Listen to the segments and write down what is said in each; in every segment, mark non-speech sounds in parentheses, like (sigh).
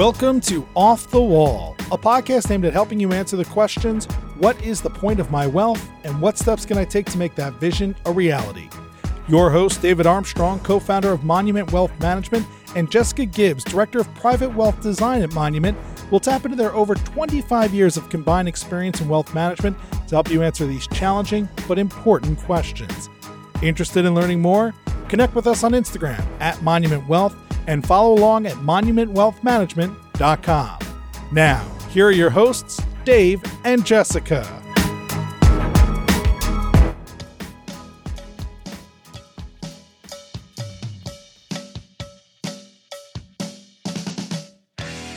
Welcome to Off the Wall, a podcast aimed at helping you answer the questions what is the point of my wealth and what steps can I take to make that vision a reality? Your host, David Armstrong, co founder of Monument Wealth Management, and Jessica Gibbs, director of private wealth design at Monument, will tap into their over 25 years of combined experience in wealth management to help you answer these challenging but important questions. Interested in learning more? Connect with us on Instagram at Monument Wealth and follow along at monumentwealthmanagement.com. Now, here are your hosts, Dave and Jessica.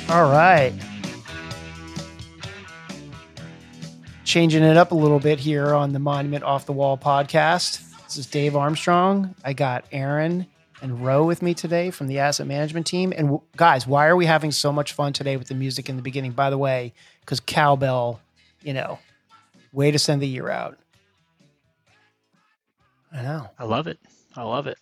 All right. Changing it up a little bit here on the Monument Off the Wall podcast. This is Dave Armstrong. I got Erin and Ro with me today from the asset management team. And w- guys, why are we having so much fun today with the music in the beginning? By the way, because cowbell, you know, way to send the year out. I know. I love it. I love it.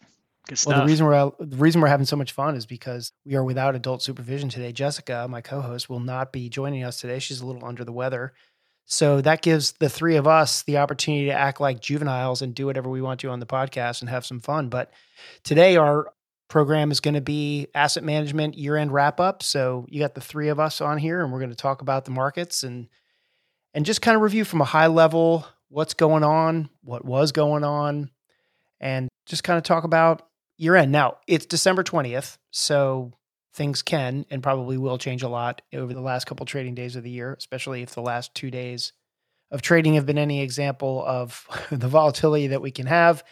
Good stuff. Well, the reason we're the reason we're having so much fun is because we are without adult supervision today. Jessica, my co-host, will not be joining us today. She's a little under the weather. So that gives the three of us the opportunity to act like juveniles and do whatever we want to on the podcast and have some fun. But today our program is going to be asset management year-end wrap up. So you got the three of us on here and we're going to talk about the markets and and just kind of review from a high level what's going on, what was going on, and just kind of talk about year end. Now, it's December 20th, so things can and probably will change a lot over the last couple trading days of the year, especially if the last two days of trading have been any example of (laughs) the volatility that we can have.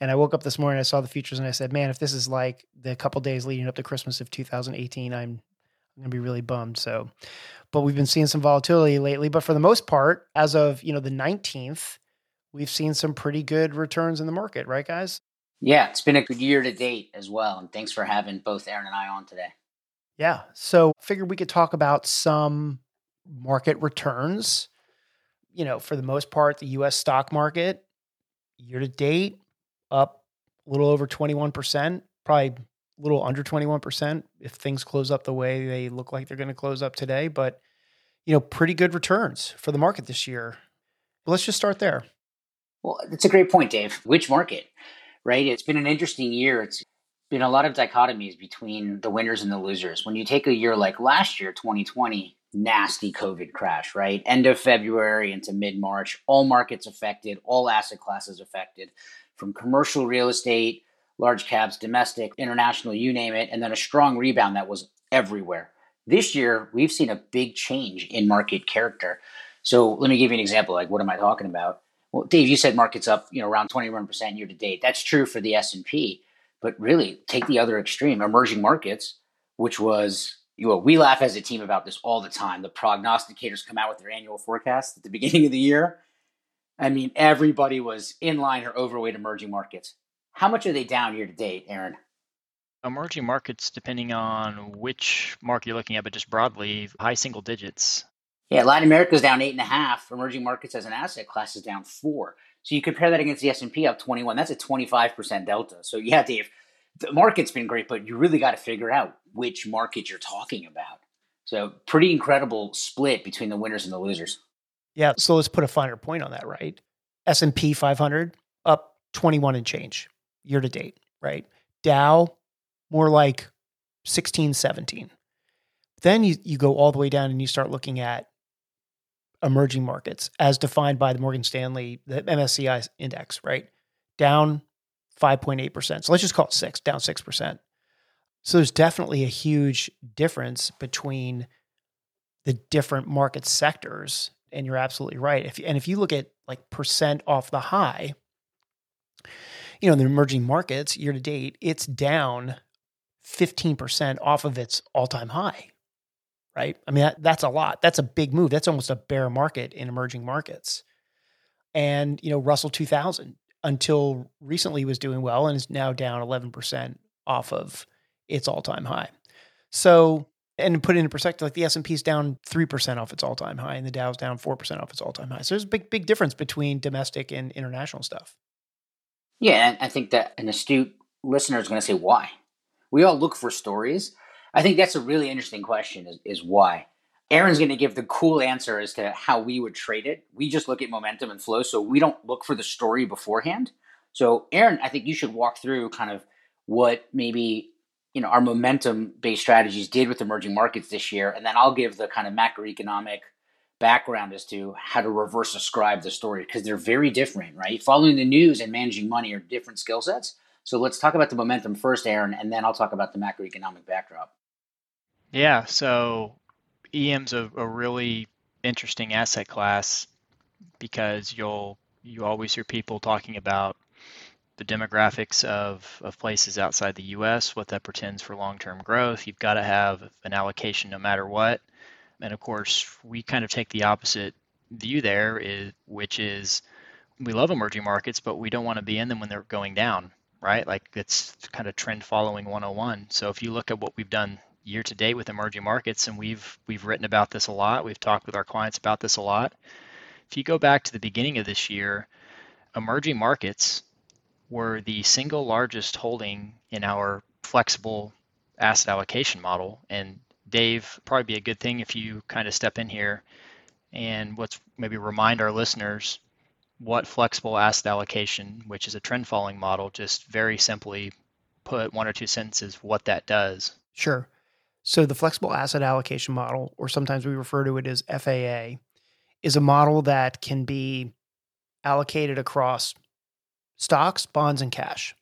And I woke up this morning, I saw the futures, and I said, "Man, if this is like the couple days leading up to Christmas of 2018, I'm I'm gonna be really bummed." So, but we've been seeing some volatility lately. But for the most part, as of you know the 19th, we've seen some pretty good returns in the market, right, guys? Yeah, it's been a good year to date as well. And thanks for having both Erin and I on today. Yeah. So figured we could talk about some market returns. You know, for the most part, the US stock market year to date up a little over 21%, probably a little under 21% if things close up the way they look like they're going to close up today. But, you know, pretty good returns for the market this year. But let's just start there. Well, that's a great point, Dave. Which market? Right? It's been an interesting year. It's been a lot of dichotomies between the winners and the losers. When you take a year like last year, 2020, nasty COVID crash, right? End of February into mid March, all markets affected, all asset classes affected, from commercial real estate, large caps, domestic, international, you name it, and then a strong rebound that was everywhere. This year, we've seen a big change in market character. So let me give you an example. Like, what am I talking about? Well, Dave, you said markets up, you know, around 21% year to date. That's true for the S&P, but really take the other extreme, emerging markets, which was you know, we laugh as a team about this all the time. The prognosticators come out with their annual forecast at the beginning of the year. I mean, everybody was in line or overweight emerging markets. How much are they down year to date, Erin? Emerging markets, depending on which market you're looking at, but just broadly, high single digits. Yeah, Latin America is down eight and a half. Emerging markets as an asset class is down four. So you compare that against the S and P up twenty one. That's a twenty five percent delta. So yeah, Dave, the market's been great, but you really got to figure out which market you're talking about. So pretty incredible split between the winners and the losers. Yeah. So let's put a finer point on that, right? S and P 500 up 21 and change year to date, right? Dow more like 16, 17. Then you, you go all the way down and you start looking at emerging markets as defined by the Morgan Stanley, the MSCI index, right? Down 5.8%. So let's just call it six, down 6%. So there's definitely a huge difference between the different market sectors. And you're absolutely right. If, and if you look at like percent off the high, you know, the emerging markets year to date, it's down 15% off of its all time high right? I mean, that, that's a lot. That's a big move. That's almost a bear market in emerging markets. And, you know, Russell 2000 until recently was doing well and is now down 11% off of its all-time high. So, and put it into perspective, like the S&P is down 3% off its all-time high and the Dow's down 4% off its all-time high. So there's a big, big difference between domestic and international stuff. Yeah, I think that an astute listener is going to say, why? We all look for stories I think that's a really interesting question is, is why. Erin's going to give the cool answer as to how we would trade it. We just look at momentum and flow, so we don't look for the story beforehand. So, Erin, I think you should walk through kind of what maybe you know our momentum based strategies did with emerging markets this year, and then I'll give the kind of macroeconomic background as to how to reverse ascribe the story because they're very different, right? Following the news and managing money are different skill sets. So let's talk about the momentum first, Erin, and then I'll talk about the macroeconomic backdrop. Yeah, so EM's a, a really interesting asset class because you'll you always hear people talking about the demographics of, of places outside the US, what that portends for long term growth. You've got to have an allocation no matter what. And of course, we kind of take the opposite view there, is, which is we love emerging markets, but we don't want to be in them when they're going down, right? Like it's kind of trend following 101. So if you look at what we've done year to date with emerging markets, and we've we've written about this a lot, we've talked with our clients about this a lot. If you go back to the beginning of this year, emerging markets were the single largest holding in our flexible asset allocation model. And Dave, probably be a good thing if you kind of step in here and let's maybe remind our listeners what flexible asset allocation, which is a trend following model, just very simply put one or two sentences what that does. Sure. So the flexible asset allocation model, or sometimes we refer to it as FAA, is a model that can be allocated across stocks, bonds, and cash.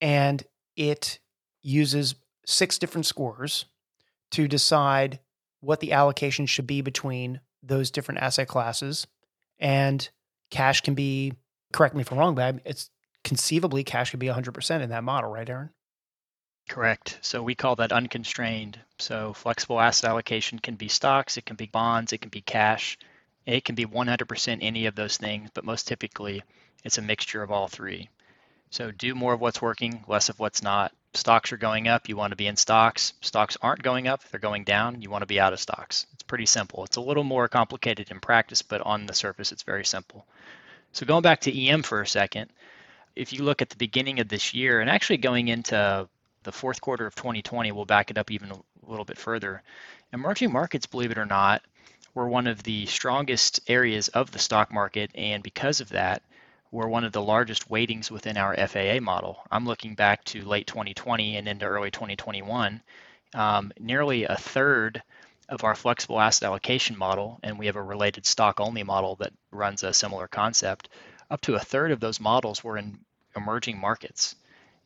And it uses six different scores to decide what the allocation should be between those different asset classes. And cash can be, correct me if I'm wrong, but it's conceivably cash could be 100% in that model, right, Erin? Correct. So we call that unconstrained. So flexible asset allocation can be stocks, it can be bonds, it can be cash, it can be 100% any of those things, but most typically it's a mixture of all three. So do more of what's working, less of what's not. Stocks are going up, you want to be in stocks. Stocks aren't going up, they're going down, you want to be out of stocks. It's pretty simple. It's a little more complicated in practice, but on the surface, it's very simple. So going back to EM for a second, if you look at the beginning of this year and actually going into the fourth quarter of 2020, we'll back it up even a little bit further. Emerging markets, believe it or not, were one of the strongest areas of the stock market, and because of that, were one of the largest weightings within our FAA model. I'm looking back to late 2020 and into early 2021. Um, nearly a third of our flexible asset allocation model, and we have a related stock only model that runs a similar concept, up to a third of those models were in emerging markets.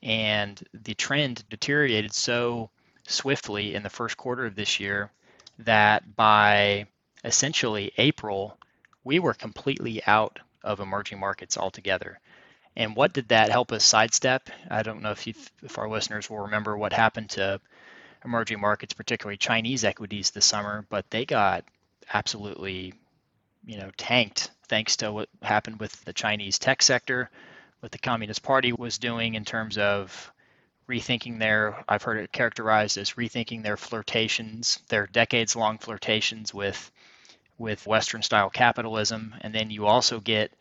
And the trend deteriorated so swiftly in the first quarter of this year that by essentially April, we were completely out of emerging markets altogether. And what did that help us sidestep? I don't know if if our listeners will remember what happened to emerging markets, particularly Chinese equities this summer, but they got absolutely, you know, tanked thanks to what happened with the Chinese tech sector, what the Communist Party was doing in terms of rethinking their I've heard it characterized as rethinking their flirtations, their decades long flirtations with with Western style capitalism. And then you also get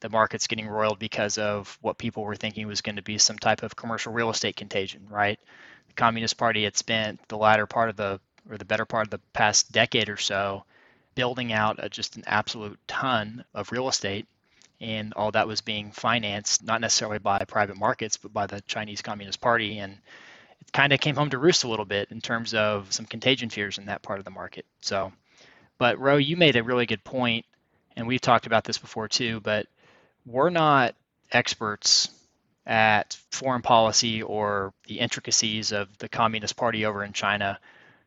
the markets getting roiled because of what people were thinking was going to be some type of commercial real estate contagion, right? The Communist Party had spent the latter part of the, or the better part of the past decade or so, building out a, just an absolute ton of real estate. And all that was being financed, not necessarily by private markets, but by the Chinese Communist Party. And it kind of came home to roost a little bit in terms of some contagion fears in that part of the market. So, but Ro, you made a really good point, and we've talked about this before too. But we're not experts at foreign policy or the intricacies of the Communist Party over in China.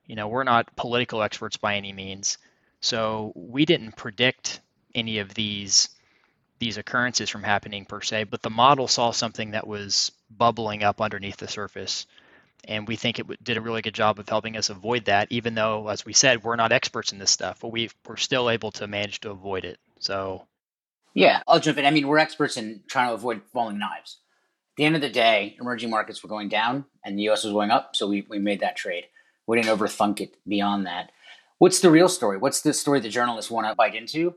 You know, we're not political experts by any means. So we didn't predict any of these these occurrences from happening per se, but the model saw something that was bubbling up underneath the surface. And we think it did a really good job of helping us avoid that even though as we said we're not experts in this stuff but we we're still able to manage to avoid it. So yeah i'll jump in. I mean we're experts in trying to avoid falling knives. At the end of the day emerging markets were going down and the us was going up so we, we made that trade. We didn't overthink it beyond that. What's the real story? What's the story the journalists want to bite into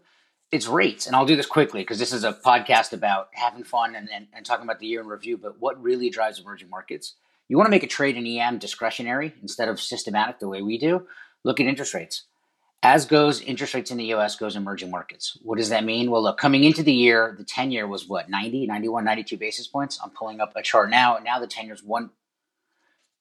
it's rates and i'll do this quickly because this is a podcast about having fun and, and, and talking about the year in review but what really drives emerging markets You want to make a trade in EM discretionary instead of systematic the way we do. Look at interest rates. As goes interest rates in the US, goes emerging markets. What does that mean? Well, look, coming into the year, the 10 year was what, 90, 91, 92 basis points? I'm pulling up a chart now. Now the 10 year's one,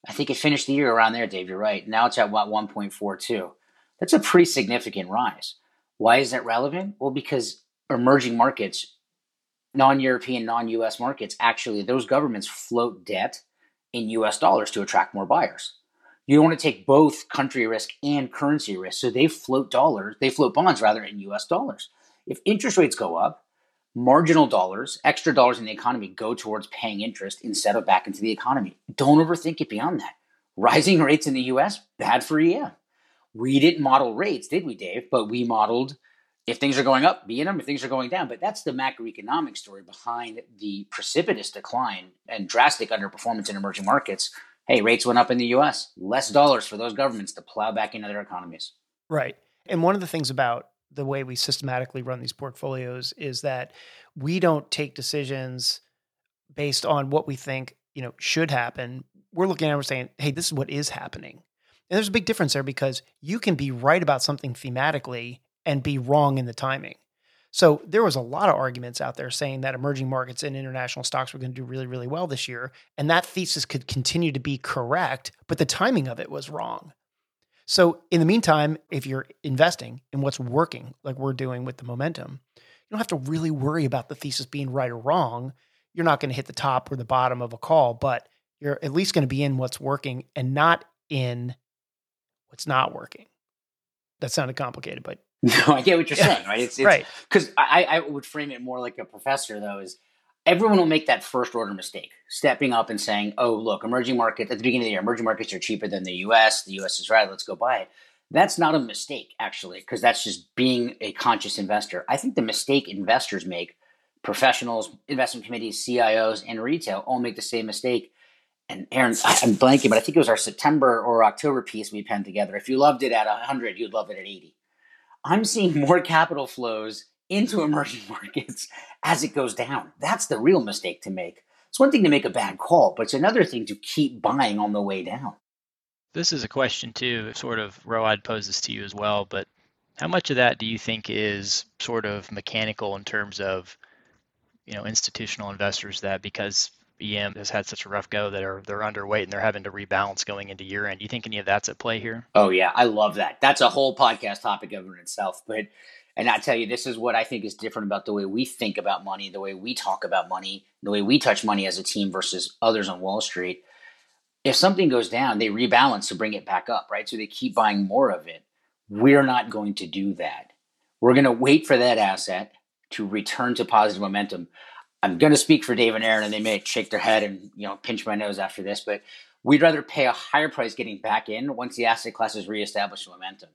I think it finished the year around there, Dave. You're right. Now it's at what, 1.42. That's a pretty significant rise. Why is that relevant? Well, because emerging markets, non European, non US markets, actually, those governments float debt in US dollars to attract more buyers. You want to take both country risk and currency risk. So they float dollars, they float bonds rather in US dollars. If interest rates go up, marginal dollars, extra dollars in the economy go towards paying interest instead of back into the economy. Don't overthink it beyond that. Rising rates in the US, bad for EM. We didn't model rates, did we, Dave? But we modeled if things are going up, be in them. If things are going down, but that's the macroeconomic story behind the precipitous decline and drastic underperformance in emerging markets. Hey, rates went up in the U.S. Less mm. dollars for those governments to plow back into their economies. Right. And one of the things about the way we systematically run these portfolios is that we don't take decisions based on what we think you know should happen. We're looking at it and we're saying, hey, this is what is happening. And there's a big difference there because you can be right about something thematically and be wrong in the timing. So there was a lot of arguments out there saying that emerging markets and international stocks were going to do really, really well this year. And that thesis could continue to be correct, but the timing of it was wrong. So in the meantime, if you're investing in what's working, like we're doing with the momentum, you don't have to really worry about the thesis being right or wrong. You're not going to hit the top or the bottom of a call, but you're at least going to be in what's working and not in what's not working. That sounded complicated, but (laughs) no, I get what you're saying, right? It's, it's right because I, I would frame it more like a professor though is everyone will make that first order mistake, stepping up and saying, "Oh, look, emerging markets, at the beginning of the year, emerging markets are cheaper than the U.S. The U.S. is right. Let's go buy it." That's not a mistake, actually, because that's just being a conscious investor. I think the mistake investors make, professionals, investment committees, CIOs, and retail all make the same mistake and Erin, I'm blanking, but I think it was our September or October piece we penned together. If you loved it at 100, you'd love it at 80. I'm seeing more capital flows into emerging (laughs) markets as it goes down. That's the real mistake to make. It's one thing to make a bad call, but it's another thing to keep buying on the way down. This is a question too, sort of Ro poses to you as well, but how much of that do you think is sort of mechanical in terms of you know institutional investors that because EM has had such a rough go that are they're underweight and they're having to rebalance going into year end. Do you think any of that's at play here? Oh yeah, I love that. That's a whole podcast topic of itself. But and I tell you, this is what I think is different about the way we think about money, the way we talk about money, the way we touch money as a team versus others on Wall Street. If something goes down, they rebalance to bring it back up, right? So they keep buying more of it. We're not going to do that. We're going to wait for that asset to return to positive momentum. I'm going to speak for Dave and Erin, and they may shake their head and you know pinch my nose after this, but we'd rather pay a higher price getting back in once the asset class has reestablished momentum,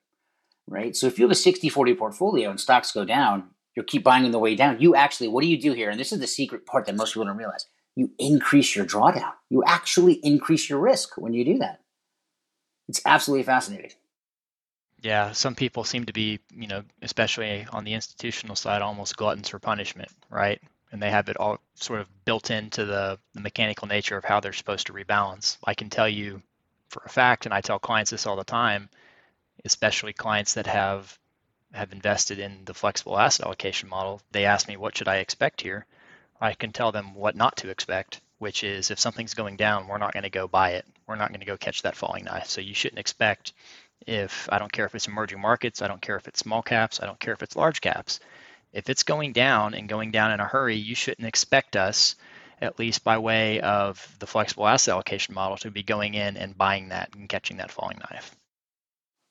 right? So if you have a 60-40 portfolio and stocks go down, you keep buying on the way down. You actually, what do you do here? And this is the secret part that most people don't realize. You increase your drawdown. You actually increase your risk when you do that. It's absolutely fascinating. Yeah, some people seem to be, you know, especially on the institutional side, almost gluttons for punishment, right? And they have it all sort of built into the, the mechanical nature of how they're supposed to rebalance. I can tell you for a fact, and I tell clients this all the time, especially clients that have have invested in the flexible asset allocation model. They ask me, "What should I expect here?" I can tell them what not to expect, which is if something's going down, we're not going to go buy it. We're not going to go catch that falling knife. So you shouldn't expect if I don't care if it's emerging markets, I don't care if it's small caps, I don't care if it's large caps if it's going down and going down in a hurry, you shouldn't expect us, at least by way of the flexible asset allocation model, to be going in and buying that and catching that falling knife.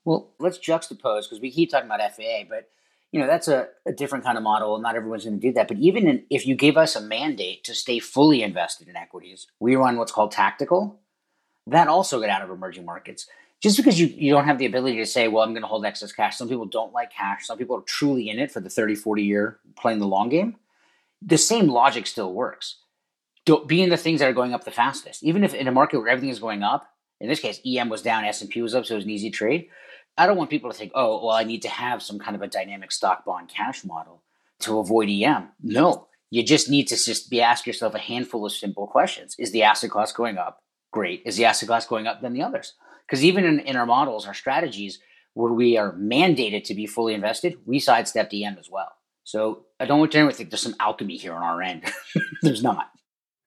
Well, let's juxtapose because we keep talking about FAA, but you know that's a, a different kind of model. and Not everyone's going to do that. But even in, if you give us a mandate to stay fully invested in equities, we run what's called tactical. That also got out of emerging markets just because you, you don't have the ability to say, well, I'm going to hold excess cash. Some people don't like cash. Some people are truly in it for the 30, 40 year playing the long game. The same logic still works. Don't, be in the things that are going up the fastest. Even if in a market where everything is going up, in this case, EM was down, S&P was up, so it was an easy trade. I don't want people to think, oh, well, I need to have some kind of a dynamic stock bond cash model to avoid EM. No, you just need to just be ask yourself a handful of simple questions. Is the asset class going up? great. Is the asset class going up than the others? Because even in, in our models, our strategies, where we are mandated to be fully invested, we sidestep EM as well. So I don't want to think there's some alchemy here on our end. (laughs) there's not.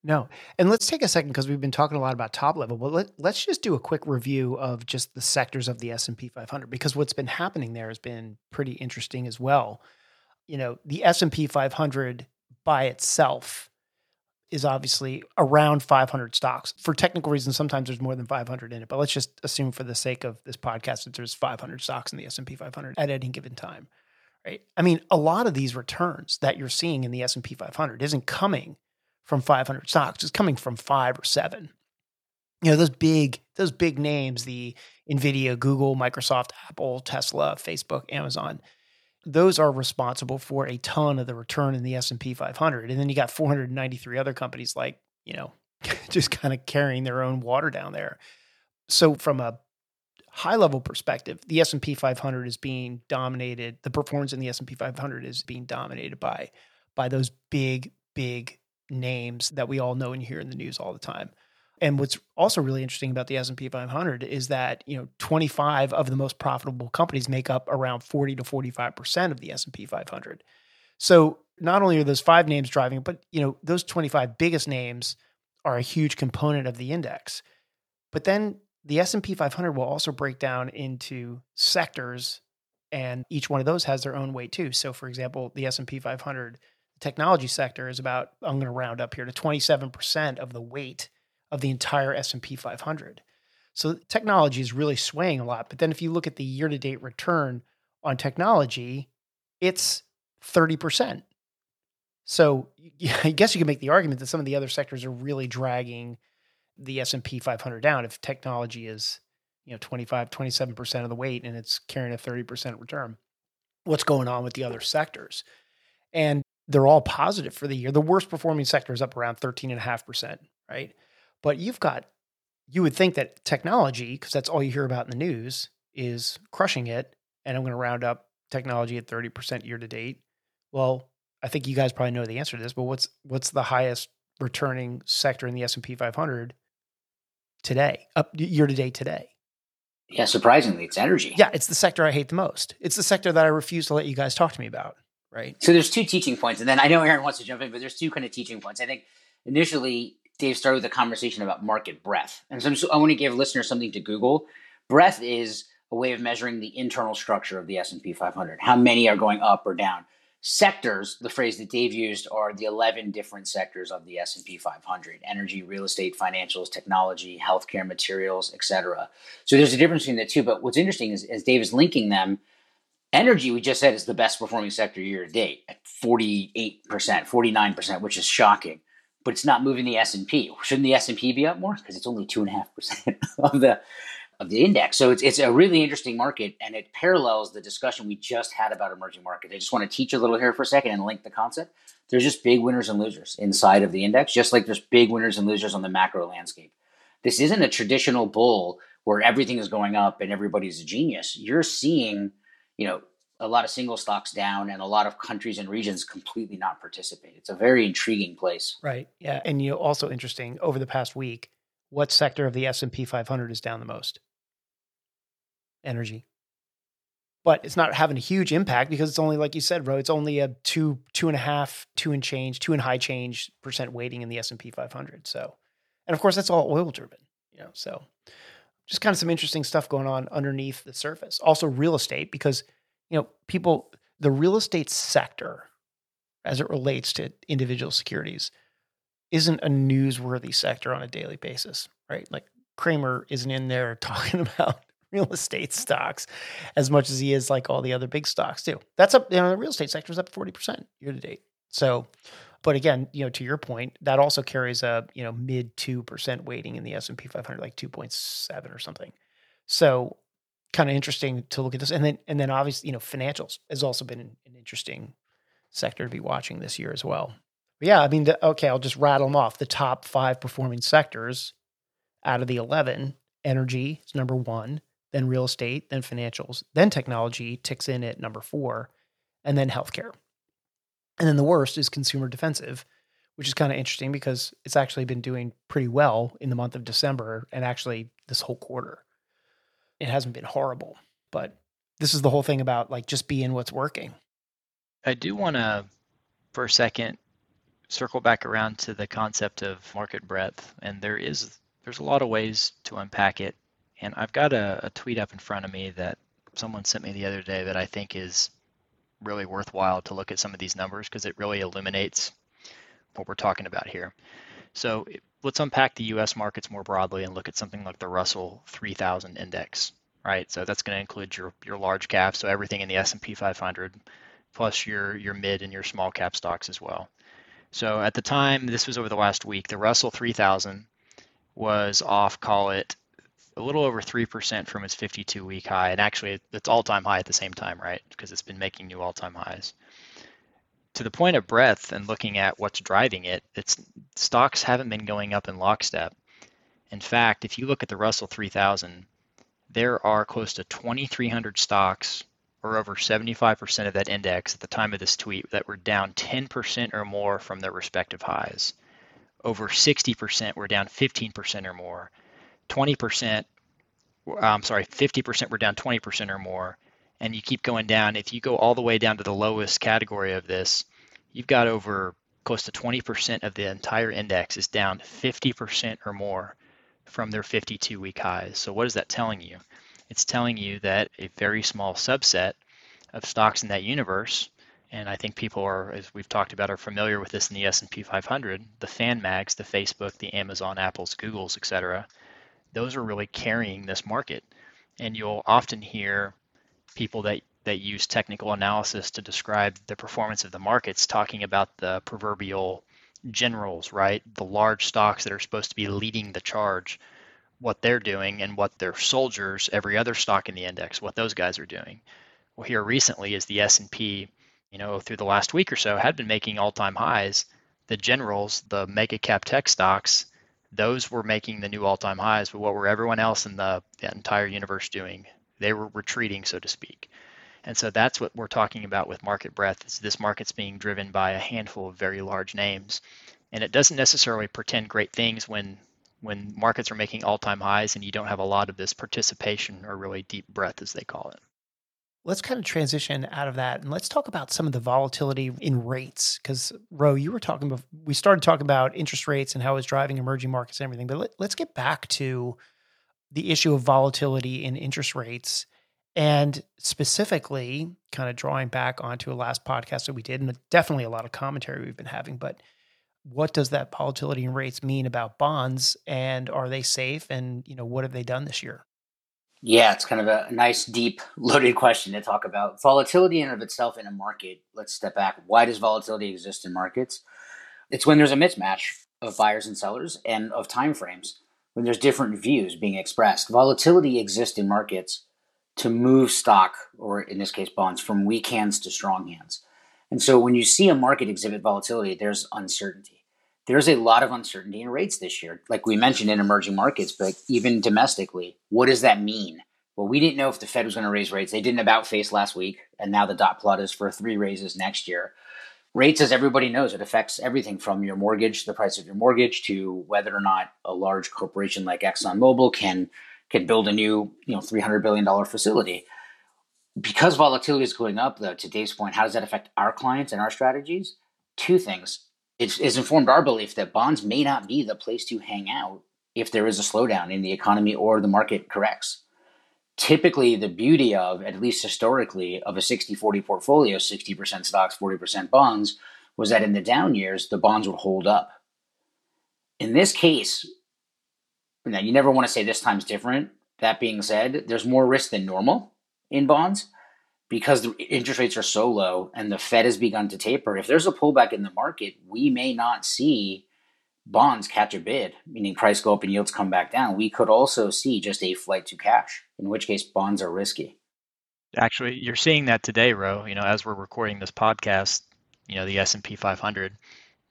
No. And let's take a second because we've been talking a lot about top level, but let, let's just do a quick review of just the sectors of the S&P 500 because what's been happening there has been pretty interesting as well. You know, the S&P 500 by itself is obviously around 500 stocks. For technical reasons, sometimes there's more than 500 in it, but let's just assume for the sake of this podcast that there's 500 stocks in the S&P 500 at any given time. Right? I mean, a lot of these returns that you're seeing in the S&P 500 isn't coming from 500 stocks. It's coming from 5 or 7. You know, those big those big names, the Nvidia, Google, Microsoft, Apple, Tesla, Facebook, Amazon, those are responsible for a ton of the return in the S&P 500 and then you got 493 other companies like you know (laughs) just kind of carrying their own water down there. So from a high level perspective the S&P 500 is being dominated the performance in the S&P 500 is being dominated by by those big big names that we all know and hear in the news all the time and what's also really interesting about the S&P 500 is that, you know, 25 of the most profitable companies make up around 40 to 45% of the S&P 500. So, not only are those five names driving, but you know, those 25 biggest names are a huge component of the index. But then the S&P 500 will also break down into sectors and each one of those has their own weight too. So for example, the S&P 500 technology sector is about I'm going to round up here to 27% of the weight of the entire S&P 500. So technology is really swaying a lot. But then if you look at the year-to-date return on technology, it's 30%. So (laughs) I guess you can make the argument that some of the other sectors are really dragging the S&P 500 down if technology is, you know, 25, 27% of the weight and it's carrying a 30% return. What's going on with the other sectors? And they're all positive for the year. The worst performing sector is up around 13.5%, right? But you've got, you would think that technology, because that's all you hear about in the news, is crushing it. And I'm going to round up technology at 30% year to date. Well, I think you guys probably know the answer to this, but what's what's the highest returning sector in the S&P 500 today, up year to date today? Yeah, surprisingly, it's energy. Yeah, it's the sector I hate the most. It's the sector that I refuse to let you guys talk to me about, right? So there's two teaching points, and then I know Erin wants to jump in, but there's two kind of teaching points. I think initially Dave started with a conversation about market breadth. And so, I want to give listeners something to Google. Breadth is a way of measuring the internal structure of the S&P 500. How many are going up or down? Sectors, the phrase that Dave used, are the 11 different sectors of the S&P 500: energy, real estate, financials, technology, healthcare, materials, etc. So there's a difference between the two. But what's interesting is, as Dave is linking them, energy we just said is the best performing sector year to date at 48%, 49%, which is shocking but it's not moving the S and P. Shouldn't the S and P be up more? Because it's only two and a half percent (laughs) of the of the index. So it's it's a really interesting market, and it parallels the discussion we just had about emerging markets. I just want to teach a little here for a second and link the concept. There's just big winners and losers inside of the index, just like there's big winners and losers on the macro landscape. This isn't a traditional bull where everything is going up and everybody's a genius. You're seeing, you know, a lot of single stocks down and a lot of countries and regions completely not participate. It's a very intriguing place. Right. Yeah. And you know, also interesting over the past week, what sector of the S&P 500 is down the most? Energy. But it's not having a huge impact because it's only, like you said, bro, it's only a two, two and a half, two and change, two and high change percent weighting in the S&P 500. So, and of course that's all oil driven, you know, so just kind of some interesting stuff going on underneath the surface. Also real estate, because you know, people, the real estate sector, as it relates to individual securities, isn't a newsworthy sector on a daily basis, right? Like Cramer isn't in there (laughs) talking about real estate stocks as much as he is like all the other big stocks too. That's up, you know, the real estate sector is up 40% year to date. So, but again, you know, to your point, that also carries a, you know, mid 2% weighting in the S&P 500, like 2.7 or something. So kind of interesting to look at this. And then, and then obviously, you know, financials has also been an, interesting sector to be watching this year as well. But yeah, I mean, the, okay, I'll just rattle them off. The top five performing sectors out of the 11 energy is number one, then real estate, then financials, then technology ticks in at number four, and then healthcare. And then the worst is consumer defensive, which is kind of interesting because it's actually been doing pretty well in the month of December and actually this whole quarter. It hasn't been horrible, but this is the whole thing about like just being what's working. I do want to, for a second, circle back around to the concept of market breadth, and there is there's a lot of ways to unpack it. And I've got a, a tweet up in front of me that someone sent me the other day that I think is really worthwhile to look at some of these numbers because it really illuminates what we're talking about here. So let's unpack the U.S. markets more broadly and look at something like the Russell 3000 index, right? So that's going to include your your large caps, so everything in the S&P 500, plus your your mid and your small cap stocks as well. So at the time, this was over the last week, the Russell 3000 was off, call it a little over 3% from its 52 week high. And actually, it's all time high at the same time, right? Because it's been making new all time highs. To the point of breadth and looking at what's driving it, it's stocks haven't been going up in lockstep. In fact, if you look at the Russell 3000, there are close to 2,300 stocks, or over 75% of that index at the time of this tweet, that were down 10% or more from their respective highs. Over 60% were down 15% or more 20%, I'm sorry, 50% were down 20% or more, and you keep going down. If you go all the way down to the lowest category of this, you've got over close to 20% of the entire index is down 50% or more from their 52 week highs. So what is that telling you? It's telling you that a very small subset of stocks in that universe and I think people are, as we've talked about, are familiar with this in the S&P 500, the fan mags, the Facebook, the Amazon, Apples, Googles, etc those are really carrying this market. And you'll often hear people that, that use technical analysis to describe the performance of the markets talking about the proverbial generals, right? The large stocks that are supposed to be leading the charge, what they're doing, and what their soldiers, every other stock in the index, what those guys are doing. Well, here recently is the S&P, you know, through the last week or so had been making all-time highs. The generals, the mega cap tech stocks, those were making the new all-time highs, but what were everyone else in the, the entire universe doing? They were retreating, so to speak. And so that's what we're talking about with market breadth. Is this market's being driven by a handful of very large names, and it doesn't necessarily portend great things when when markets are making all-time highs and you don't have a lot of this participation or really deep breadth, as they call it let's kind of transition out of that and let's talk about some of the volatility in rates because Ro you were talking about we started talking about interest rates and how it's driving emerging markets and everything but let, let's get back to the issue of volatility in interest rates and specifically kind of drawing back onto a last podcast that we did and definitely a lot of commentary we've been having but what does that volatility in rates mean about bonds and are they safe and you know what have they done this year yeah, it's kind of a nice, deep, (laughs) loaded question to talk about. Volatility in of itself in a market. Let's step back. Why does volatility exist in markets? It's when there's a mismatch of buyers and sellers and of time frames, when there's different views being expressed. Volatility exists in markets to move stock, or in this case, bonds, from weak hands to strong hands. And so when you see a market exhibit volatility, there's uncertainty there's a lot of uncertainty in rates this year, like we mentioned in emerging markets, but even domestically. What does that mean? Well, we didn't know if the Fed was going to raise rates. They didn't about face last week, and now the dot plot is for three raises next year. Rates, as everybody knows, it affects everything from your mortgage, the price of your mortgage, to whether or not a large corporation like ExxonMobil can can build a new, you know, three hundred billion dollar facility. Because volatility is going up, though, to Dave's point, how does that affect our clients and our strategies? Two things it's, it's informed our belief that bonds may not be the place to hang out if there is a slowdown in the economy or the market corrects. Typically, the beauty of, at least historically, of a 60 40 portfolio, 60% stocks, 40% bonds, was that in the down years, the bonds would hold up. In this case, now you never want to say this time's different. That being said, there's more risk than normal in bonds because the interest rates are so low and the Fed has begun to taper, if there's a pullback in the market, we may not see bonds catch a bid, meaning price go up and yields come back down. We could also see just a flight to cash, in which case bonds are risky. Actually, you're seeing that today, Ro. You know, as we're recording this podcast, you know, the S&P 500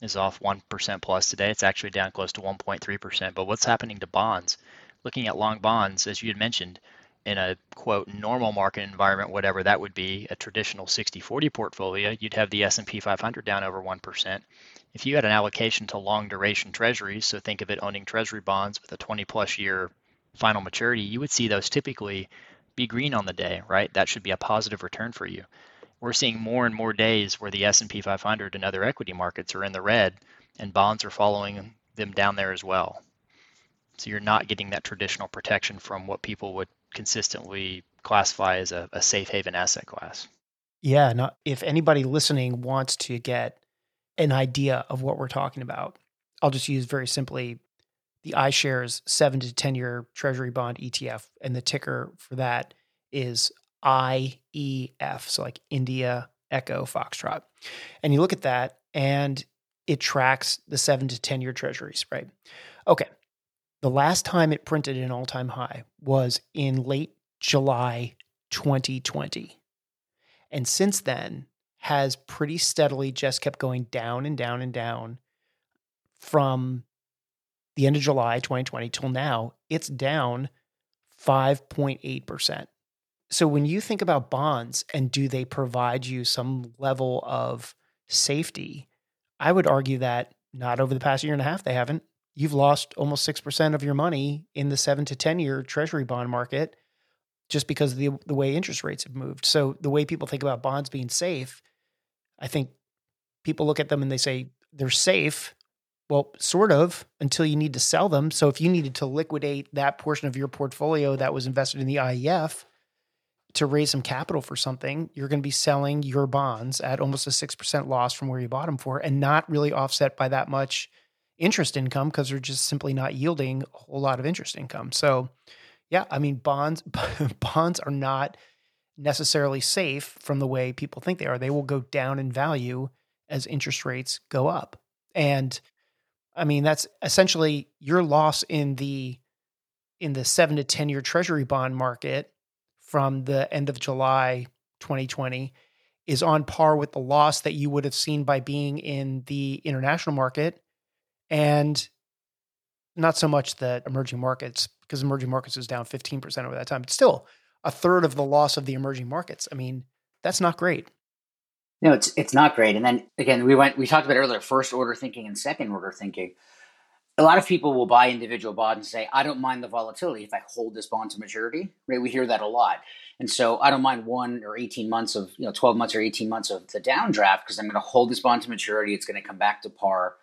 is off 1% plus today. It's actually down close to 1.3%. But what's happening to bonds? Looking at long bonds, as you had mentioned, in a quote normal market environment whatever that would be a traditional 60-40 portfolio you'd have the S&P 500 down over 1% if you had an allocation to long duration treasuries so think of it owning treasury bonds with a 20 plus year final maturity you would see those typically be green on the day right that should be a positive return for you we're seeing more and more days where the S&P 500 and other equity markets are in the red and bonds are following them down there as well so you're not getting that traditional protection from what people would consistently classify as a, a safe haven asset class. Yeah. Not, if anybody listening wants to get an idea of what we're talking about, I'll just use very simply the iShares seven to 10 year treasury bond ETF. And the ticker for that is IEF. So like India, Echo, Foxtrot. And you look at that and it tracks the seven to 10 year treasuries, right? Okay. The last time it printed an all time high was in late July 2020. And since then, has pretty steadily just kept going down and down and down from the end of July 2020 till now. It's down 5.8%. So when you think about bonds and do they provide you some level of safety, I would argue that not over the past year and a half, they haven't you've lost almost 6% of your money in the 7 to 10 year treasury bond market just because of the the way interest rates have moved. So the way people think about bonds being safe, I think people look at them and they say they're safe. Well, sort of until you need to sell them. So if you needed to liquidate that portion of your portfolio that was invested in the IEF to raise some capital for something, you're going to be selling your bonds at almost a 6% loss from where you bought them for and not really offset by that much interest income because they're just simply not yielding a whole lot of interest income. So, yeah, I mean bonds (laughs) bonds are not necessarily safe from the way people think they are. They will go down in value as interest rates go up. And I mean that's essentially your loss in the in the 7 to 10 year treasury bond market from the end of July 2020 is on par with the loss that you would have seen by being in the international market and not so much that emerging markets, because emerging markets is down 15% over that time, but still a third of the loss of the emerging markets. I mean, that's not great. No, it's it's not great. And then again, we went we talked about earlier first order thinking and second order thinking. A lot of people will buy individual bonds and say, I don't mind the volatility if I hold this bond to maturity. Right? We hear that a lot. And so I don't mind one or 18 months of, you know, 12 months or 18 months of the downdraft because I'm going to hold this bond to maturity. It's going to come back to par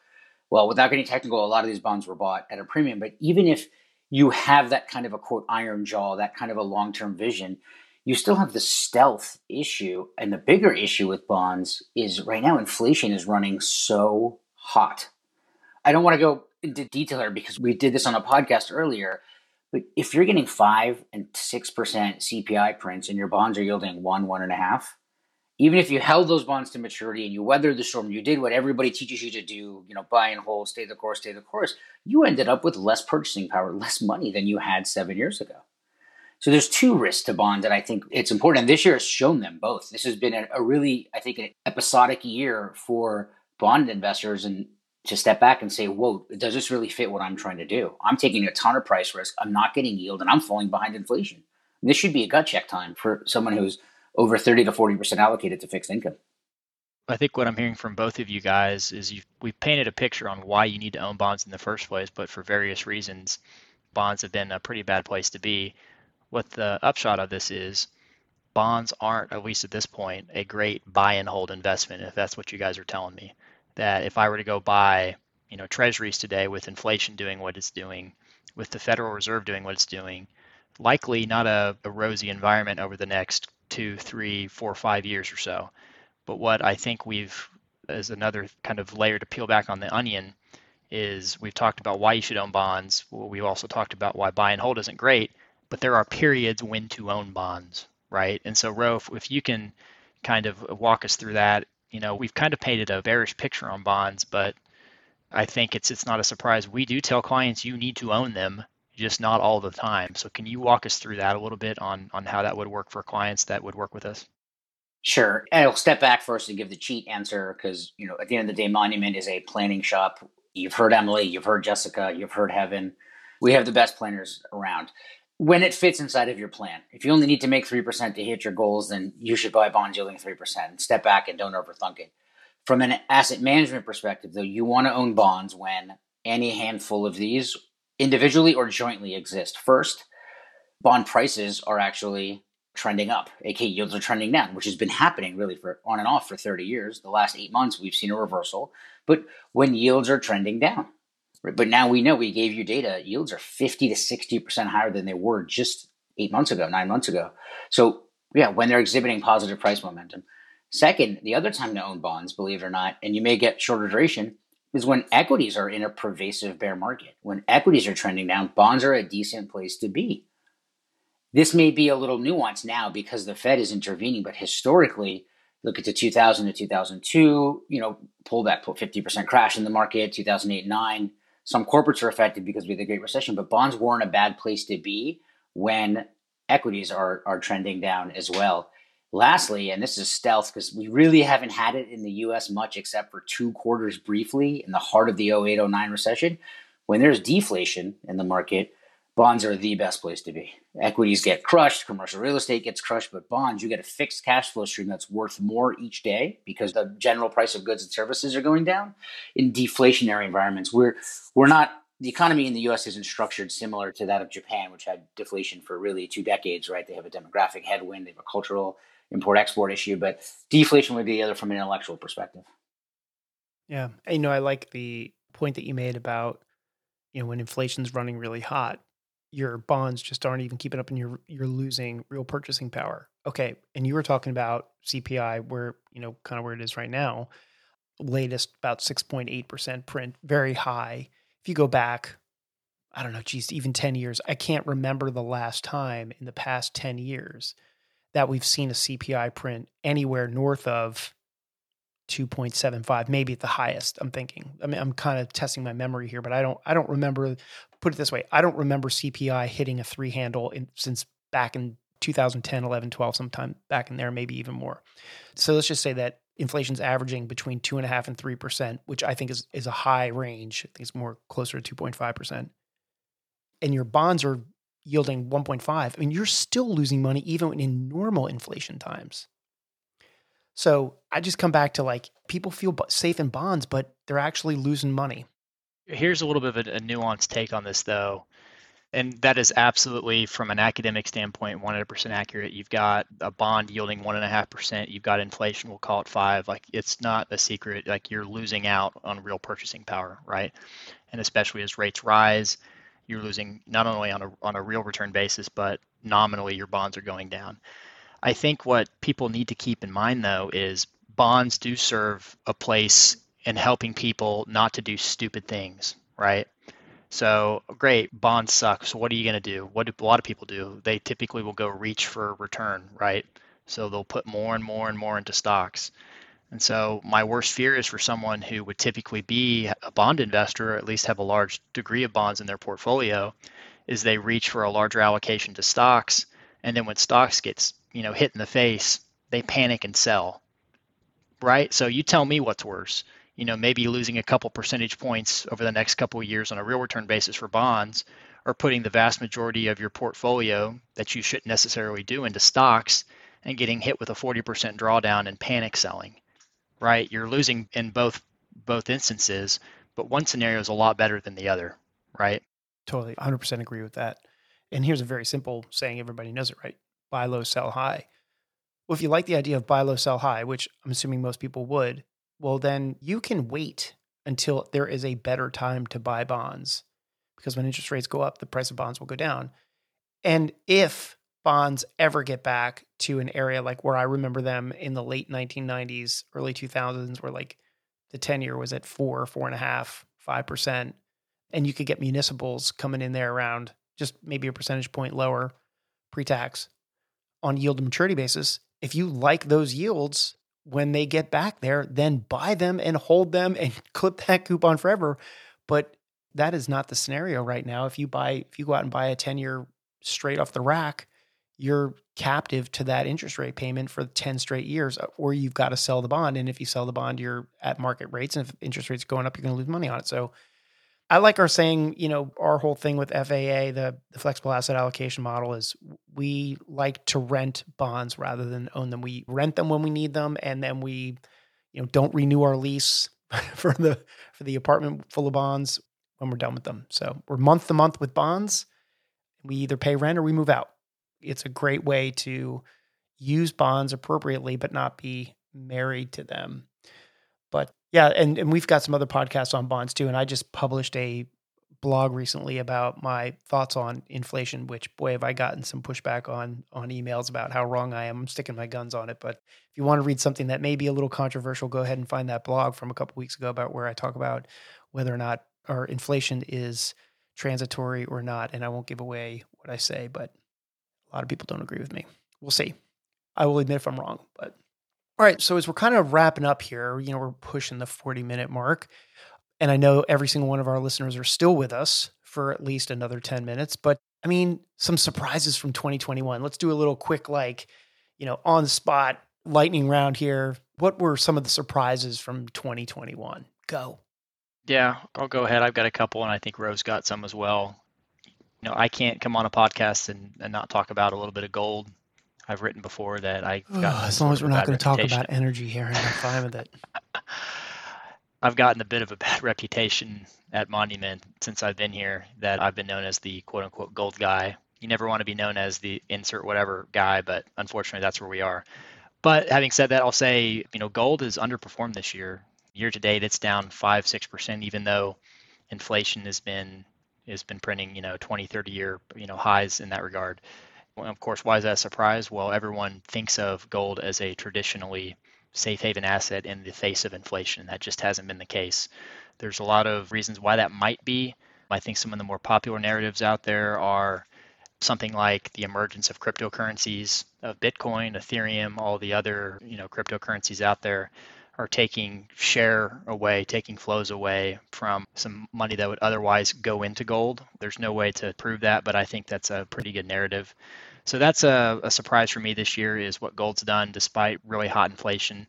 well, without getting technical, a lot of these bonds were bought at a premium. But even if you have that kind of a quote iron jaw, that kind of a long term vision, you still have the stealth issue. And the bigger issue with bonds is right now inflation is running so hot. I don't want to go into detail here because we did this on a podcast earlier. But if you're getting five and six percent CPI prints and your bonds are yielding one, one and a half, even if you held those bonds to maturity and you weathered the storm, you did what everybody teaches you to do, you know, buy and hold, stay the course, stay the course, you ended up with less purchasing power, less money than you had seven years ago. So there's two risks to bonds that I think it's important. And this year has shown them both. This has been a, a really, I think, an episodic year for bond investors and to step back and say, whoa, does this really fit what I'm trying to do? I'm taking a ton of price risk. I'm not getting yield and I'm falling behind inflation. And this should be a gut check time for someone who's over 30 to 40% allocated to fixed income. I think what I'm hearing from both of you guys is you've, we've painted a picture on why you need to own bonds in the first place, but for various reasons, bonds have been a pretty bad place to be. What the upshot of this is, bonds aren't, at least at this point, a great buy and hold investment, if that's what you guys are telling me. That if I were to go buy, you know, treasuries today with inflation doing what it's doing, with the Federal Reserve doing what it's doing, likely not a, a rosy environment over the next two, three, four, five years or so. But what I think we've, as another kind of layer to peel back on the onion, is we've talked about why you should own bonds. We've also talked about why buy and hold isn't great, but there are periods when to own bonds, right? And so, Ro, if, if you can kind of walk us through that, you know, we've kind of painted a bearish picture on bonds, but I think it's it's not a surprise. We do tell clients you need to own them just not all the time. So can you walk us through that a little bit on on how that would work for clients that would work with us? Sure. And I'll step back first and give the cheat answer because, you know, at the end of the day, Monument is a planning shop. You've heard Emily, you've heard Jessica, you've heard Heaven. We have the best planners around. when it fits inside of your plan. If you only need to make 3% to hit your goals, then you should buy bonds yielding 3% and step back and don't overthink it. From an asset management perspective, though, you want to own bonds when any handful of these individually or jointly exist. First, bond prices are actually trending up. AK yields are trending down, which has been happening really for on and off for 30 years. The last eight months, we've seen a reversal. But when yields are trending down, but now we know we gave you data, yields are 50 to 60% higher than they were just eight months ago, nine months ago. So, yeah, when they're exhibiting positive price momentum. Second, the other time to own bonds, believe it or not, and you may get shorter duration, is when equities are in a pervasive bear market. When equities are trending down, bonds are a decent place to be. This may be a little nuanced now because the Fed is intervening, but historically, look at the 2000 to 2002, you know, pullback, 50% crash in the market, 2008, 9 some corporates are affected because we had the Great Recession, but bonds weren't a bad place to be when equities are are trending down as well. Lastly, and this is stealth because we really haven't had it in the US much except for two quarters briefly in the heart of the 08 09 recession. When there's deflation in the market, bonds are the best place to be. Equities get crushed, commercial real estate gets crushed, but bonds, you get a fixed cash flow stream that's worth more each day because the general price of goods and services are going down. In deflationary environments, we're we're not the economy in the US isn't structured similar to that of Japan, which had deflation for really two decades, right? They have a demographic headwind, they have a cultural import export issue, but deflation would be the other from an intellectual perspective. Yeah. You know, I like the point that you made about, you know, when inflation's running really hot, your bonds just aren't even keeping up and you're you're losing real purchasing power. Okay. And you were talking about CPI where, you know, kind of where it is right now. Latest about 6.8% print, very high. If you go back, I don't know, geez, even 10 years, I can't remember the last time in the past 10 years that we've seen a CPI print anywhere north of 2.75 maybe at the highest i'm thinking. I mean i'm kind of testing my memory here but i don't i don't remember put it this way i don't remember cpi hitting a three handle in, since back in 2010 11 12 sometime back in there maybe even more. So let's just say that inflation's averaging between two and a half and three percent which i think is is a high range. I think it's more closer to 2.5 percent. And your bonds are yielding 1.5 i mean you're still losing money even in normal inflation times so I just come back to like people feel safe in bonds, but they're actually losing money. Here's a little bit of a, a nuanced take on this, though. And that is absolutely, from an academic standpoint, 100% accurate. You've got a bond yielding 1.5%. You've got inflation, we'll call it five. Like, it's not a secret. Like, you're losing out on real purchasing power, right? And especially as rates rise, you're losing not only on a, on a real return basis, but nominally your bonds are going down. I think what people need to keep in mind though is bonds do serve a place in helping people not to do stupid things, right? So great, bonds suck. So what are you going to do? What do a lot of people do? They typically will go reach for return, right? So they'll put more and more and more into stocks. And so my worst fear is for someone who would typically be a bond investor, or at least have a large degree of bonds in their portfolio, is they reach for a larger allocation to stocks, and then when stocks gets you know hit in the face, they panic and sell. Right? So you tell me what's worse. You know, maybe losing a couple percentage points over the next couple of years on a real return basis for bonds, or putting the vast majority of your portfolio that you shouldn't necessarily do into stocks and getting hit with a 40% drawdown and panic selling. Right? You're losing in both both instances, but one scenario is a lot better than the other, right? Totally, 100% agree with that. And here's a very simple saying everybody knows it, right? buy low, sell high. Well, if you like the idea of buy low, sell high, which I'm assuming most people would, well, then you can wait until there is a better time to buy bonds because when interest rates go up, the price of bonds will go down. And if bonds ever get back to an area like where I remember them in the late 1990s, early 2000s, where like the 10 year was at four, four and a half, five percent, and you could get municipals coming in there around just maybe a percentage point lower pre tax on yield to maturity basis, if you like those yields when they get back there, then buy them and hold them and (laughs) clip that coupon forever. But that is not the scenario right now. If you buy, if you go out and buy a 10 year straight off the rack, you're captive to that interest rate payment for 10 straight years, uh, or you've got to sell the bond. And if you sell the bond, you're at market rates. And if interest rates going up, you're going to lose money on it. So I like our saying, you know, our whole thing with FAA, the, the flexible asset allocation model is we like to rent bonds rather than own them. We rent them when we need them and then we, you know, don't renew our lease (laughs) for the for the apartment full of bonds when we're done with them. So we're month to month with bonds. We either pay rent or we move out. It's a great way to use bonds appropriately but not be married to them. But yeah, and, and we've got some other podcasts on bonds too. And I just published a blog recently about my thoughts on inflation, which boy have I gotten some pushback on on emails about how wrong I am. I'm sticking my guns on it. But if you want to read something that may be a little controversial, go ahead and find that blog from a couple weeks ago about where I talk about whether or not our inflation is transitory or not. And I won't give away what I say, but a lot of people don't agree with me. We'll see. I will admit if I'm wrong, but all right. So as we're kind of wrapping up here, you know, we're pushing the 40 minute mark. And I know every single one of our listeners are still with us for at least another 10 minutes. But I mean, some surprises from 2021. Let's do a little quick, like, you know, on the spot lightning round here. What were some of the surprises from 2021? Go. Yeah, I'll go ahead. I've got a couple, and I think Ro's got some as well. You know, I can't come on a podcast and, and not talk about a little bit of gold. I've written before that I got as long as we're not going to talk about energy here, I'm (laughs) fine with it. I've gotten a bit of a bad (laughs) reputation at Monument since I've been here that I've been known as the quote unquote gold guy. You never want to be known as the insert whatever guy, but unfortunately that's where we are. But having said that, I'll say, you know, gold has underperformed this year. Year to date, it's down five, six percent, even though inflation has been has been printing, you know, 20, 30 year, you know, highs in that regard. Well, of course, why is that a surprise? Well, everyone thinks of gold as a traditionally safe haven asset in the face of inflation. That just hasn't been the case. There's a lot of reasons why that might be. I think some of the more popular narratives out there are something like the emergence of cryptocurrencies, of Bitcoin, Ethereum, all the other, you know, cryptocurrencies out there are taking share away, taking flows away from some money that would otherwise go into gold. There's no way to prove that, but I think that's a pretty good narrative. So that's a, a surprise for me this year is what gold's done despite really hot inflation.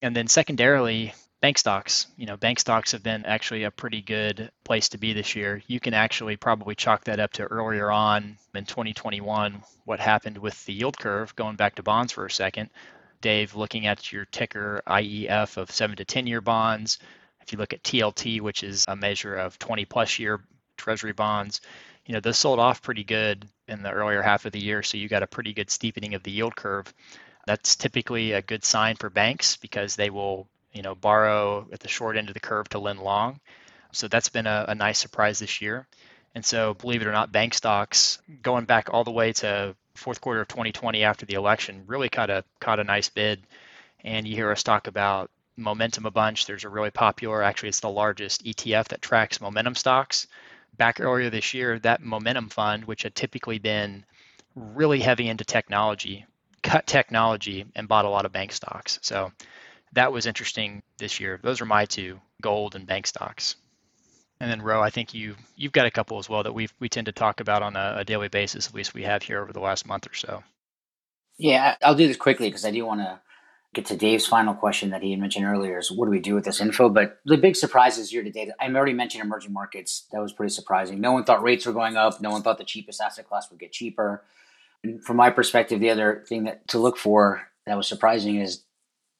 And then secondarily, bank stocks. You know, bank stocks have been actually a pretty good place to be this year. You can actually probably chalk that up to earlier on in 2021, what happened with the yield curve, going back to bonds for a second. Dave, looking at your ticker IEF of seven to 10 year bonds. If you look at TLT, which is a measure of 20 plus year treasury bonds, you know, those sold off pretty good in the earlier half of the year. So you got a pretty good steepening of the yield curve. That's typically a good sign for banks because they will, you know, borrow at the short end of the curve to lend long. So that's been a, a nice surprise this year. And so, believe it or not, bank stocks going back all the way to fourth quarter of 2020 after the election really caught a caught a nice bid. And you hear us talk about momentum a bunch. There's a really popular, actually, it's the largest ETF that tracks momentum stocks. Back earlier this year, that momentum fund, which had typically been really heavy into technology, cut technology and bought a lot of bank stocks. So that was interesting this year. Those are my two gold and bank stocks. And then Ro, I think you you've got a couple as well that we we tend to talk about on a, a, daily basis. At least we have here over the last month or so. Yeah, I'll do this quickly because I do want to get to Dave's final question that he had mentioned earlier: is what do we do with this info? But the big surprises year to date. I already mentioned emerging markets. That was pretty surprising. No one thought rates were going up. No one thought the cheapest asset class would get cheaper. And from my perspective, the other thing that to look for that was surprising is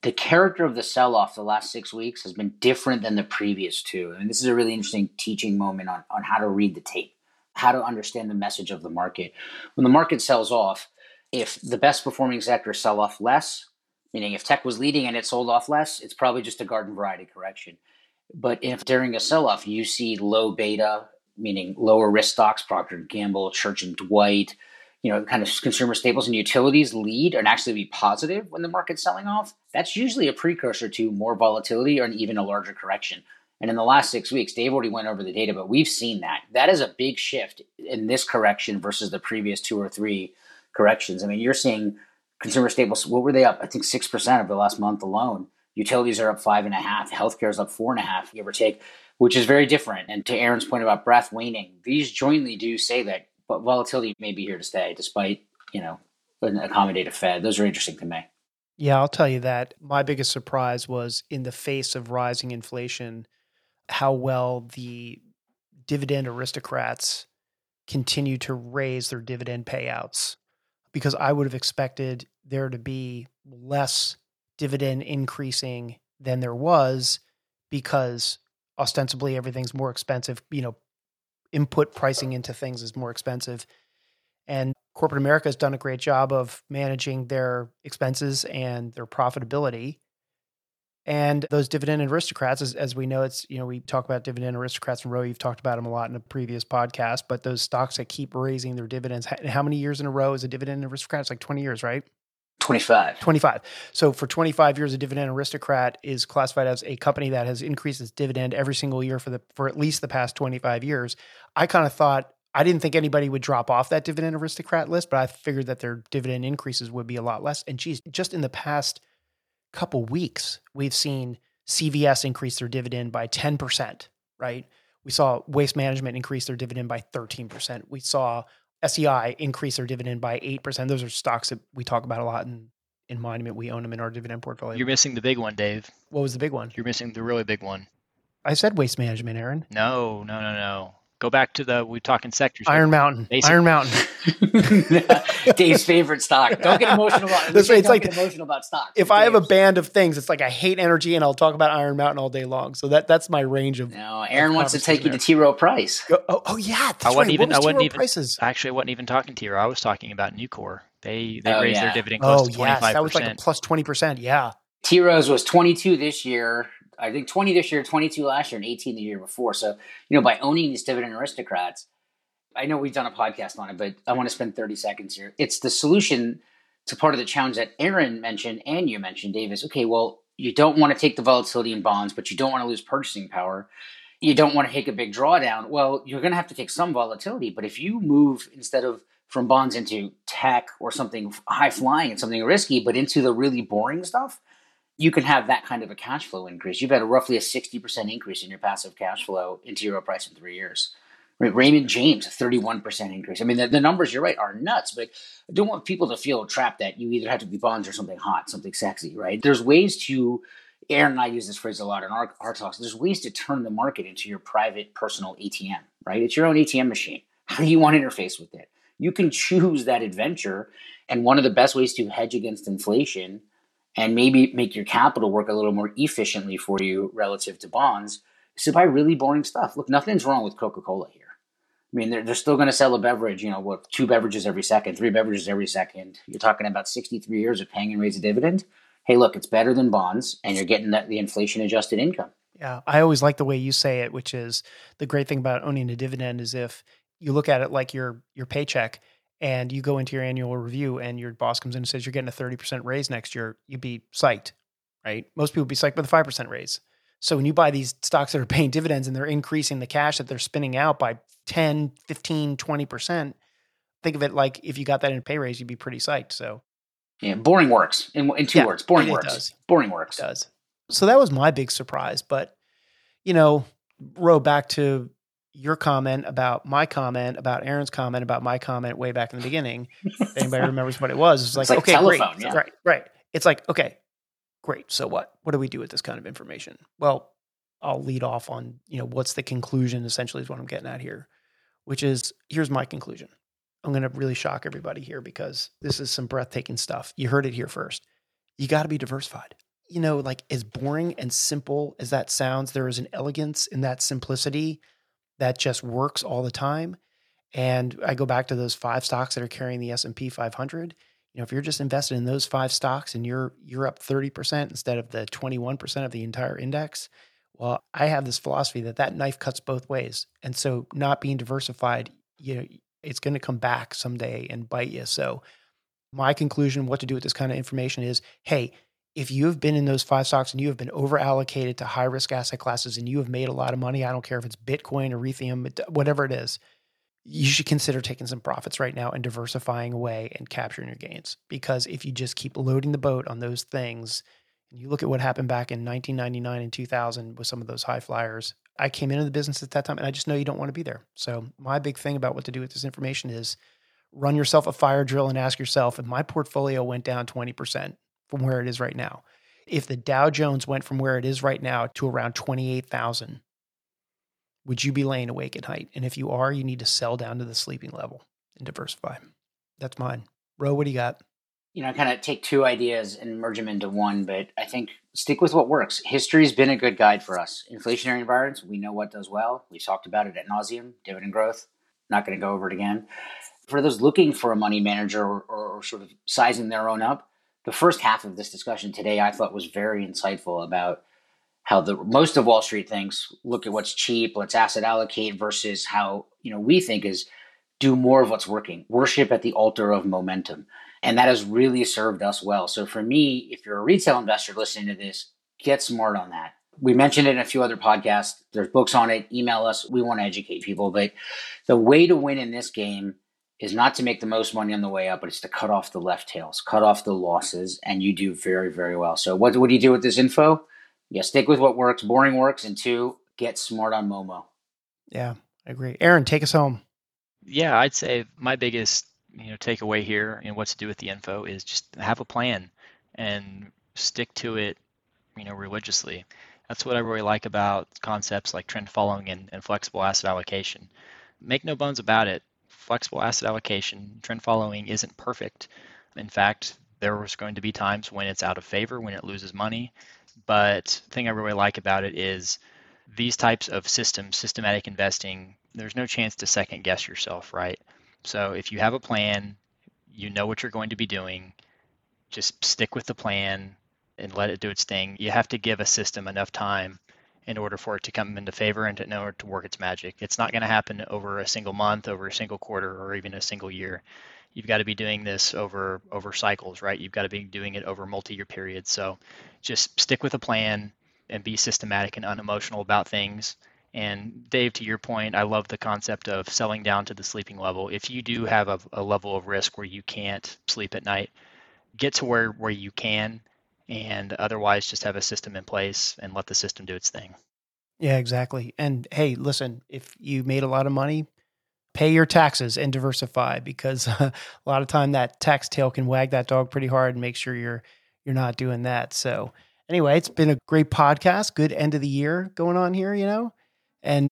the character of the sell off the last six weeks has been different than the previous two. I And this is a really interesting teaching moment on, on how to read the tape, how to understand the message of the market. When the market sells off, if the best performing sectors sell off less, meaning if tech was leading and it sold off less, it's probably just a garden variety correction. But if during a sell off you see low beta, meaning lower risk stocks, Procter Gamble, Church and Dwight, you know, kind of consumer staples and utilities lead and actually be positive when the market's selling off, that's usually a precursor to more volatility or an even a larger correction. And in the last six weeks, Dave already went over the data, but we've seen that. That is a big shift in this correction versus the previous two or three corrections. I mean, you're seeing consumer staples, what were they up? I think 6% over the last month alone. Utilities are up five and a half. Healthcare is up four and a half, give or take, which is very different. And to Erin's point about breath waning, these jointly do say that but volatility may be here to stay despite, you know, an accommodative Fed. Those are interesting to me. Yeah, I'll tell you that. My biggest surprise was in the face of rising inflation, how well the dividend aristocrats continue to raise their dividend payouts because I would have expected there to be less dividend increasing than there was because ostensibly everything's more expensive, you know, input pricing into things is more expensive. And corporate America has done a great job of managing their expenses and their profitability. And those dividend aristocrats, as, as we know, it's, you know, we talk about dividend aristocrats and Ro. You've talked about them a lot in a previous podcast, but those stocks that keep raising their dividends, how many years in a row is a dividend aristocrat? It's like 20 years, right? 25. 25. So for 25 years, a dividend aristocrat is classified as a company that has increased its dividend every single year for the for at least the past 25 years. I kind of thought I didn't think anybody would drop off that dividend aristocrat list, but I figured that their dividend increases would be a lot less. And geez, just in the past couple weeks, we've seen CVS increase their dividend by 10%, right? We saw Waste Management increase their dividend by 13%. We saw SEI increase their dividend by 8%. Those are stocks that we talk about a lot in, in Monument. We own them in our dividend portfolio. You're missing the big one, Dave. What was the big one? You're missing the really big one. I said Waste Management, Erin. No, no, no, no. Go back to the we talking sectors. Iron Mountain. Basic. Iron Mountain. (laughs) Dave's favorite stock. Don't get emotional about. That's right. It's like emotional about stocks. If I have a band of things, it's like I hate energy, and I'll talk about Iron Mountain all day long. So that that's my range of. No, Erin of wants to take you to T. Rowe Price. Oh, oh, oh yeah, I wasn't right. even. Was I wasn't even. Prices? Actually, I wasn't even talking T. Rowe. I was talking about Nucor. They they oh, raised yeah. their dividend close oh, to twenty five yes, That was like a plus twenty percent. Yeah. T. Rowe's was twenty two this year. I think 20 this year, 22 last year, and 18 the year before. So, you know, by owning these dividend aristocrats, I know we've done a podcast on it, but I want to spend 30 seconds here. It's the solution to part of the challenge that Erin mentioned and you mentioned, Davis. Okay, well, you don't want to take the volatility in bonds, but you don't want to lose purchasing power. You don't want to take a big drawdown. Well, you're going to have to take some volatility. But if you move instead of from bonds into tech or something high flying and something risky, but into the really boring stuff, you can have that kind of a cash flow increase. You've had a roughly a 60% increase in your passive cash flow into your Price in three years. Raymond James, a 31% increase. I mean, the, the, numbers, you're right, are nuts, but I don't want people to feel trapped that you either have to be bonds or something hot, something sexy, right? There's ways to, Erin and I use this phrase a lot in our, our talks, there's ways to turn the market into your private personal ATM, right? It's your own ATM machine. How do you want to interface with it? You can choose that adventure. And one of the best ways to hedge against inflation and maybe make your capital work a little more efficiently for you relative to bonds is to buy really boring stuff. Look, nothing's wrong with Coca Cola here. I mean, they're, they're still going to sell a beverage, you know, what, two beverages every second, three beverages every second. You're talking about 63 years of paying and raise a dividend. Hey, look, it's better than bonds, and you're getting the inflation adjusted income. Yeah, I always like the way you say it, which is the great thing about owning a dividend is if you look at it like your your paycheck and you go into your annual review and your boss comes in and says you're getting a 30% raise next year, you'd be psyched, right? Most people would be psyched with a 5% raise. So when you buy these stocks that are paying dividends and they're increasing the cash that they're spinning out by 10, 15, 20%, think of it like if you got that in a pay raise, you'd be pretty psyched. So yeah, boring works in, in two yeah, words. Boring works. Does. Boring works. It does. So that was my big surprise. But, you know, Ro back to your comment about my comment about Erin's comment about my comment way back in the beginning. if anybody (laughs) remembers what it was, it's like, it's like okay, telephone, great. Yeah. Right, right. It's like, okay, great. So what? What do we do with this kind of information? Well, I'll lead off on, you know, what's the conclusion essentially is what I'm getting at here, which is here's my conclusion. I'm going to really shock everybody here because this is some breathtaking stuff. You heard it here first. You got to be diversified. You know, like as boring and simple as that sounds, there is an elegance in that simplicity that just works all the time. And I go back to those five stocks that are carrying the S&P 500. You know, if you're just invested in those five stocks and you're you're up 30% instead of the 21% of the entire index, well, I have this philosophy that that knife cuts both ways. And so not being diversified, you know, it's going to come back someday and bite you. So my conclusion what to do with this kind of information is, hey, if you have been in those five stocks and you have been over allocated to high risk asset classes and you have made a lot of money, I don't care if it's Bitcoin or Ethereum, whatever it is, you should consider taking some profits right now and diversifying away and capturing your gains. Because if you just keep loading the boat on those things, and you look at what happened back in 1999 and 2000 with some of those high flyers, I came into the business at that time and I just know you don't want to be there. So, my big thing about what to do with this information is run yourself a fire drill and ask yourself if my portfolio went down 20%, from where it is right now. If the Dow Jones went from where it is right now to around 28,000, would you be laying awake at night? And if you are, you need to sell down to the sleeping level and diversify. That's mine. Ro, what do you got? You know, kind of take two ideas and merge them into one, but I think stick with what works. History's been a good guide for us. Inflationary environments, we know what does well. We've talked about it at nauseum. Dividend growth, not going to go over it again. For those looking for a money manager or, or, or sort of sizing their own up, the first half of this discussion today I thought was very insightful about how the most of Wall Street thinks look at what's cheap, let's asset allocate versus how, you know, we think is do more of what's working. Worship at the altar of momentum. And that has really served us well. So for me, if you're a retail investor listening to this, get smart on that. We mentioned it in a few other podcasts. There's books on it. Email us. We want to educate people. But the way to win in this game is not to make the most money on the way up, but it's to cut off the left tails, cut off the losses, and you do very, very well. So what, what do you do with this info? yeah, stick with what works. Boring works. And two, get smart on Momo. Yeah, I agree. Erin, take us home. Yeah, I'd say my biggest you know takeaway here and what to do with the info is just have a plan and stick to it you know religiously that's what i really like about concepts like trend following and, and flexible asset allocation make no bones about it flexible asset allocation trend following isn't perfect in fact there was going to be times when it's out of favor when it loses money but the thing I really like about it is these types of systems, systematic investing, there's no chance to second guess yourself, right? So if you have a plan, you know what you're going to be doing, just stick with the plan and let it do its thing. You have to give a system enough time in order for it to come into favor and in order to work its magic. It's not going to happen over a single month, over a single quarter, or even a single year you've got to be doing this over over cycles, right? You've got to be doing it over multi-year periods. So just stick with a plan and be systematic and unemotional about things. And Dave, to your point, I love the concept of selling down to the sleeping level. If you do have a, a level of risk where you can't sleep at night, get to where, where you can and otherwise just have a system in place and let the system do its thing. Yeah, exactly. And hey, listen, if you made a lot of money, pay your taxes and diversify because (laughs) a lot of time that tax tail can wag that dog pretty hard and make sure you're you're not doing that. So anyway, it's been a great podcast. Good end of the year going on here, you know, and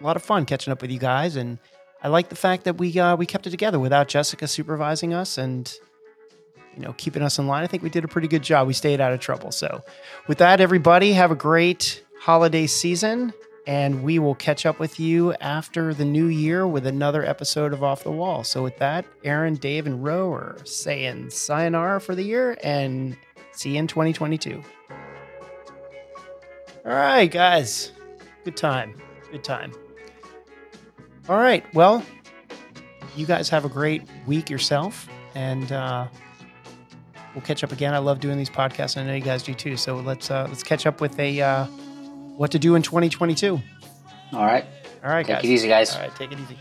a lot of fun catching up with you guys. And I like the fact that we uh, we kept it together without Jessica supervising us and you know keeping us in line. I think we did a pretty good job. We stayed out of trouble. So with that, everybody, have a great holiday season and we will catch up with you after the new year with another episode of Off the Wall. So, with that, Erin, Dave, and Ro are saying sayonara for the year and see you in 2022. All right, guys. Good time. Good time. All right. Well, you guys have a great week yourself, and uh, we'll catch up again. I love doing these podcasts, and I know you guys do too. So let's uh, let's catch up with a. Uh, what to do in 2022. All right. All right, Take guys. it easy, guys. All right, take it easy.